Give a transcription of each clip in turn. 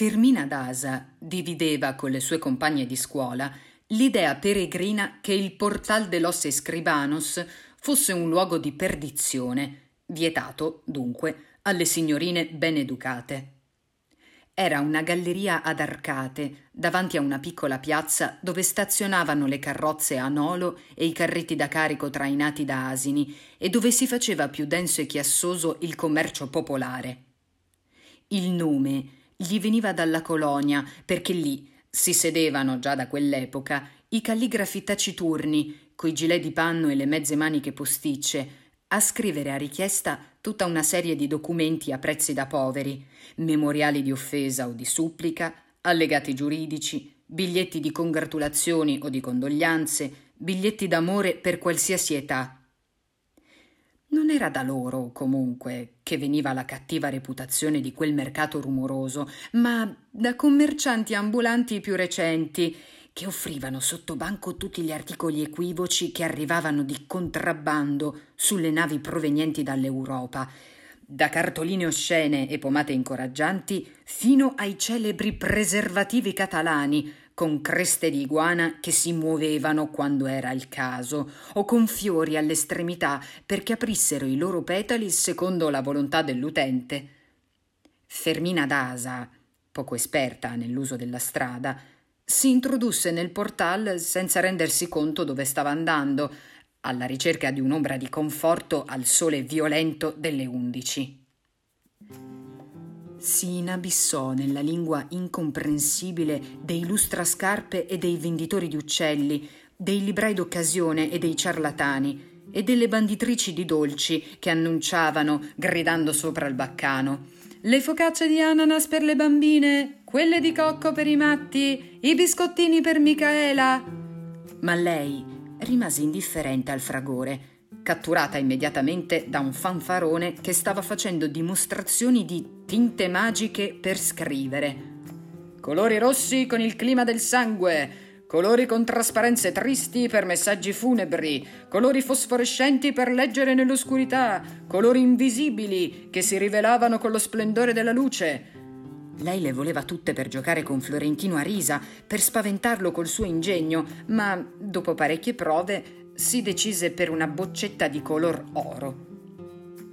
Fermina Dasa divideva con le sue compagne di scuola l'idea peregrina che il Portal de los Escribanos fosse un luogo di perdizione, vietato, dunque, alle signorine ben educate. Era una galleria ad arcate, davanti a una piccola piazza dove stazionavano le carrozze a nolo e i carretti da carico trainati da asini e dove si faceva più denso e chiassoso il commercio popolare. Il nome gli veniva dalla colonia, perché lì si sedevano già da quell'epoca i calligrafi taciturni, coi gilet di panno e le mezze maniche posticce, a scrivere a richiesta tutta una serie di documenti a prezzi da poveri, memoriali di offesa o di supplica, allegati giuridici, biglietti di congratulazioni o di condoglianze, biglietti d'amore per qualsiasi età, non era da loro, comunque, che veniva la cattiva reputazione di quel mercato rumoroso, ma da commercianti ambulanti più recenti, che offrivano sotto banco tutti gli articoli equivoci che arrivavano di contrabbando sulle navi provenienti dall'Europa, da cartoline oscene e pomate incoraggianti fino ai celebri preservativi catalani, con creste di iguana che si muovevano quando era il caso, o con fiori all'estremità perché aprissero i loro petali secondo la volontà dell'utente. Fermina Dasa, poco esperta nell'uso della strada, si introdusse nel portal senza rendersi conto dove stava andando, alla ricerca di un'ombra di conforto al sole violento delle undici si inabissò nella lingua incomprensibile dei lustrascarpe e dei venditori di uccelli, dei librai d'occasione e dei ciarlatani, e delle banditrici di dolci che annunciavano, gridando sopra il baccano, le focacce di ananas per le bambine, quelle di cocco per i matti, i biscottini per Micaela. Ma lei rimase indifferente al fragore catturata immediatamente da un fanfarone che stava facendo dimostrazioni di tinte magiche per scrivere. Colori rossi con il clima del sangue, colori con trasparenze tristi per messaggi funebri, colori fosforescenti per leggere nell'oscurità, colori invisibili che si rivelavano con lo splendore della luce. Lei le voleva tutte per giocare con Florentino a risa, per spaventarlo col suo ingegno, ma dopo parecchie prove si decise per una boccetta di color oro.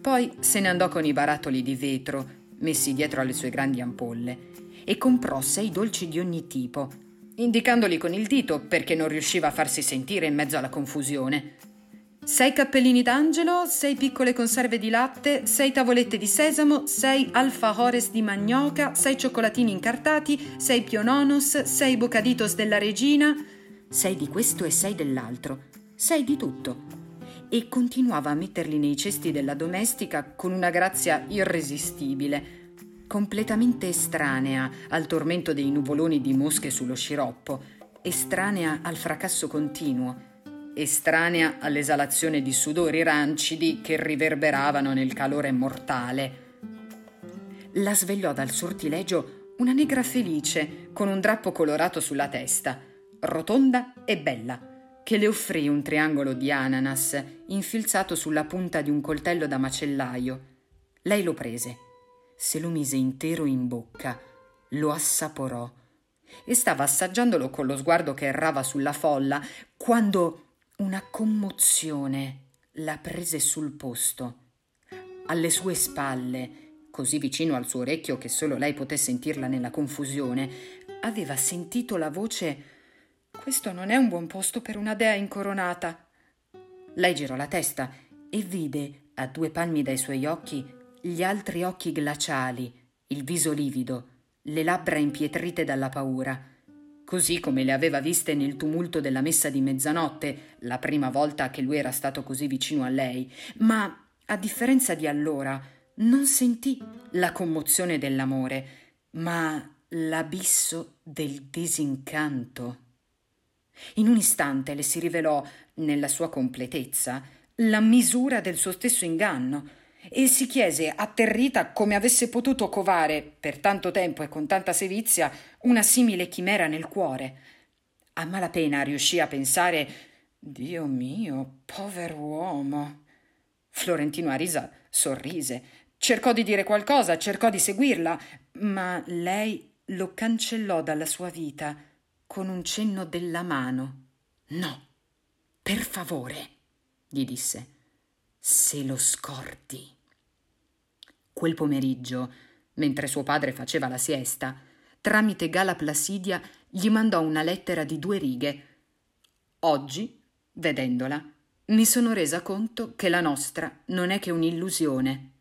Poi se ne andò con i barattoli di vetro, messi dietro alle sue grandi ampolle, e comprò sei dolci di ogni tipo, indicandoli con il dito perché non riusciva a farsi sentire in mezzo alla confusione. Sei cappellini d'angelo, sei piccole conserve di latte, sei tavolette di sesamo, sei alfajores di magnoca, sei cioccolatini incartati, sei piononos, sei bocaditos della regina, sei di questo e sei dell'altro sei di tutto. E continuava a metterli nei cesti della domestica con una grazia irresistibile, completamente estranea al tormento dei nuvoloni di mosche sullo sciroppo, estranea al fracasso continuo, estranea all'esalazione di sudori rancidi che riverberavano nel calore mortale. La svegliò dal sortilegio una negra felice con un drappo colorato sulla testa, rotonda e bella che le offrì un triangolo di ananas infilzato sulla punta di un coltello da macellaio. Lei lo prese, se lo mise intero in bocca, lo assaporò e stava assaggiandolo con lo sguardo che errava sulla folla quando una commozione la prese sul posto. Alle sue spalle, così vicino al suo orecchio che solo lei poté sentirla nella confusione, aveva sentito la voce questo non è un buon posto per una dea incoronata. Lei girò la testa e vide, a due palmi dai suoi occhi, gli altri occhi glaciali, il viso livido, le labbra impietrite dalla paura, così come le aveva viste nel tumulto della messa di mezzanotte, la prima volta che lui era stato così vicino a lei, ma, a differenza di allora, non sentì la commozione dell'amore, ma l'abisso del disincanto. In un istante le si rivelò, nella sua completezza, la misura del suo stesso inganno e si chiese, atterrita, come avesse potuto covare, per tanto tempo e con tanta sevizia, una simile chimera nel cuore. A malapena riuscì a pensare Dio mio, povero uomo. Florentino Arisa sorrise, cercò di dire qualcosa, cercò di seguirla, ma lei lo cancellò dalla sua vita con un cenno della mano. No, per favore, gli disse, se lo scordi. Quel pomeriggio, mentre suo padre faceva la siesta, tramite Gala Placidia gli mandò una lettera di due righe. Oggi, vedendola, mi sono resa conto che la nostra non è che un'illusione.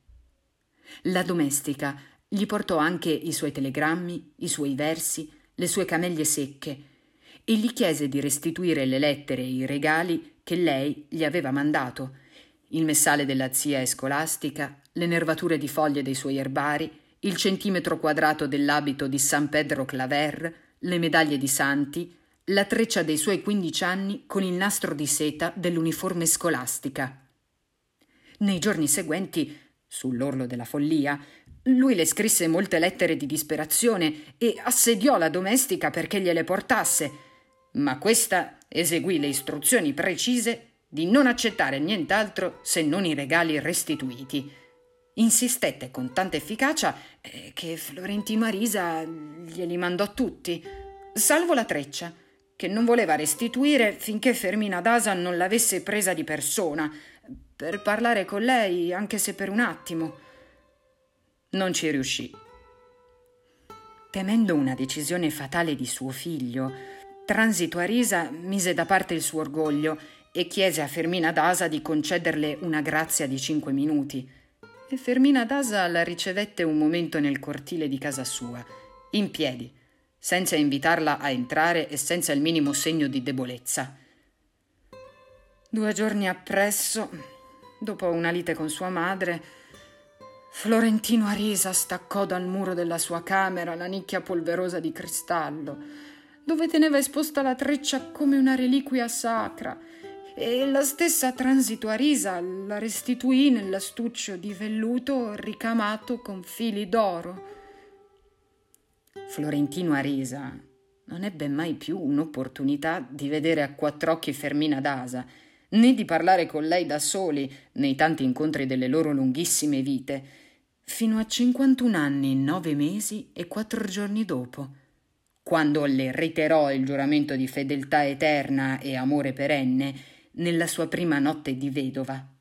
La domestica gli portò anche i suoi telegrammi, i suoi versi, le sue cameglie secche e gli chiese di restituire le lettere e i regali che lei gli aveva mandato, il messale della zia scolastica, le nervature di foglie dei suoi erbari, il centimetro quadrato dell'abito di San Pedro Claver, le medaglie di santi, la treccia dei suoi quindici anni con il nastro di seta dell'uniforme scolastica. Nei giorni seguenti, sull'orlo della follia, lui le scrisse molte lettere di disperazione e assediò la domestica perché gliele portasse, ma questa eseguì le istruzioni precise di non accettare nient'altro se non i regali restituiti. Insistette con tanta efficacia eh, che Florentino Arisa glieli mandò tutti, salvo la treccia, che non voleva restituire finché Fermina Dasa non l'avesse presa di persona, per parlare con lei, anche se per un attimo non ci riuscì. Temendo una decisione fatale di suo figlio, Transito Arisa mise da parte il suo orgoglio e chiese a Fermina Dasa di concederle una grazia di cinque minuti. E Fermina Dasa la ricevette un momento nel cortile di casa sua, in piedi, senza invitarla a entrare e senza il minimo segno di debolezza. Due giorni appresso, dopo una lite con sua madre, Florentino Arisa staccò dal muro della sua camera la nicchia polverosa di cristallo, dove teneva esposta la treccia come una reliquia sacra, e la stessa Transito Arisa la restituì nell'astuccio di velluto ricamato con fili d'oro. Florentino Arisa non ebbe mai più un'opportunità di vedere a quattro occhi Fermina d'Asa, né di parlare con lei da soli nei tanti incontri delle loro lunghissime vite fino a 51 anni, 9 mesi e 4 giorni dopo, quando le reiterò il giuramento di fedeltà eterna e amore perenne nella sua prima notte di vedova.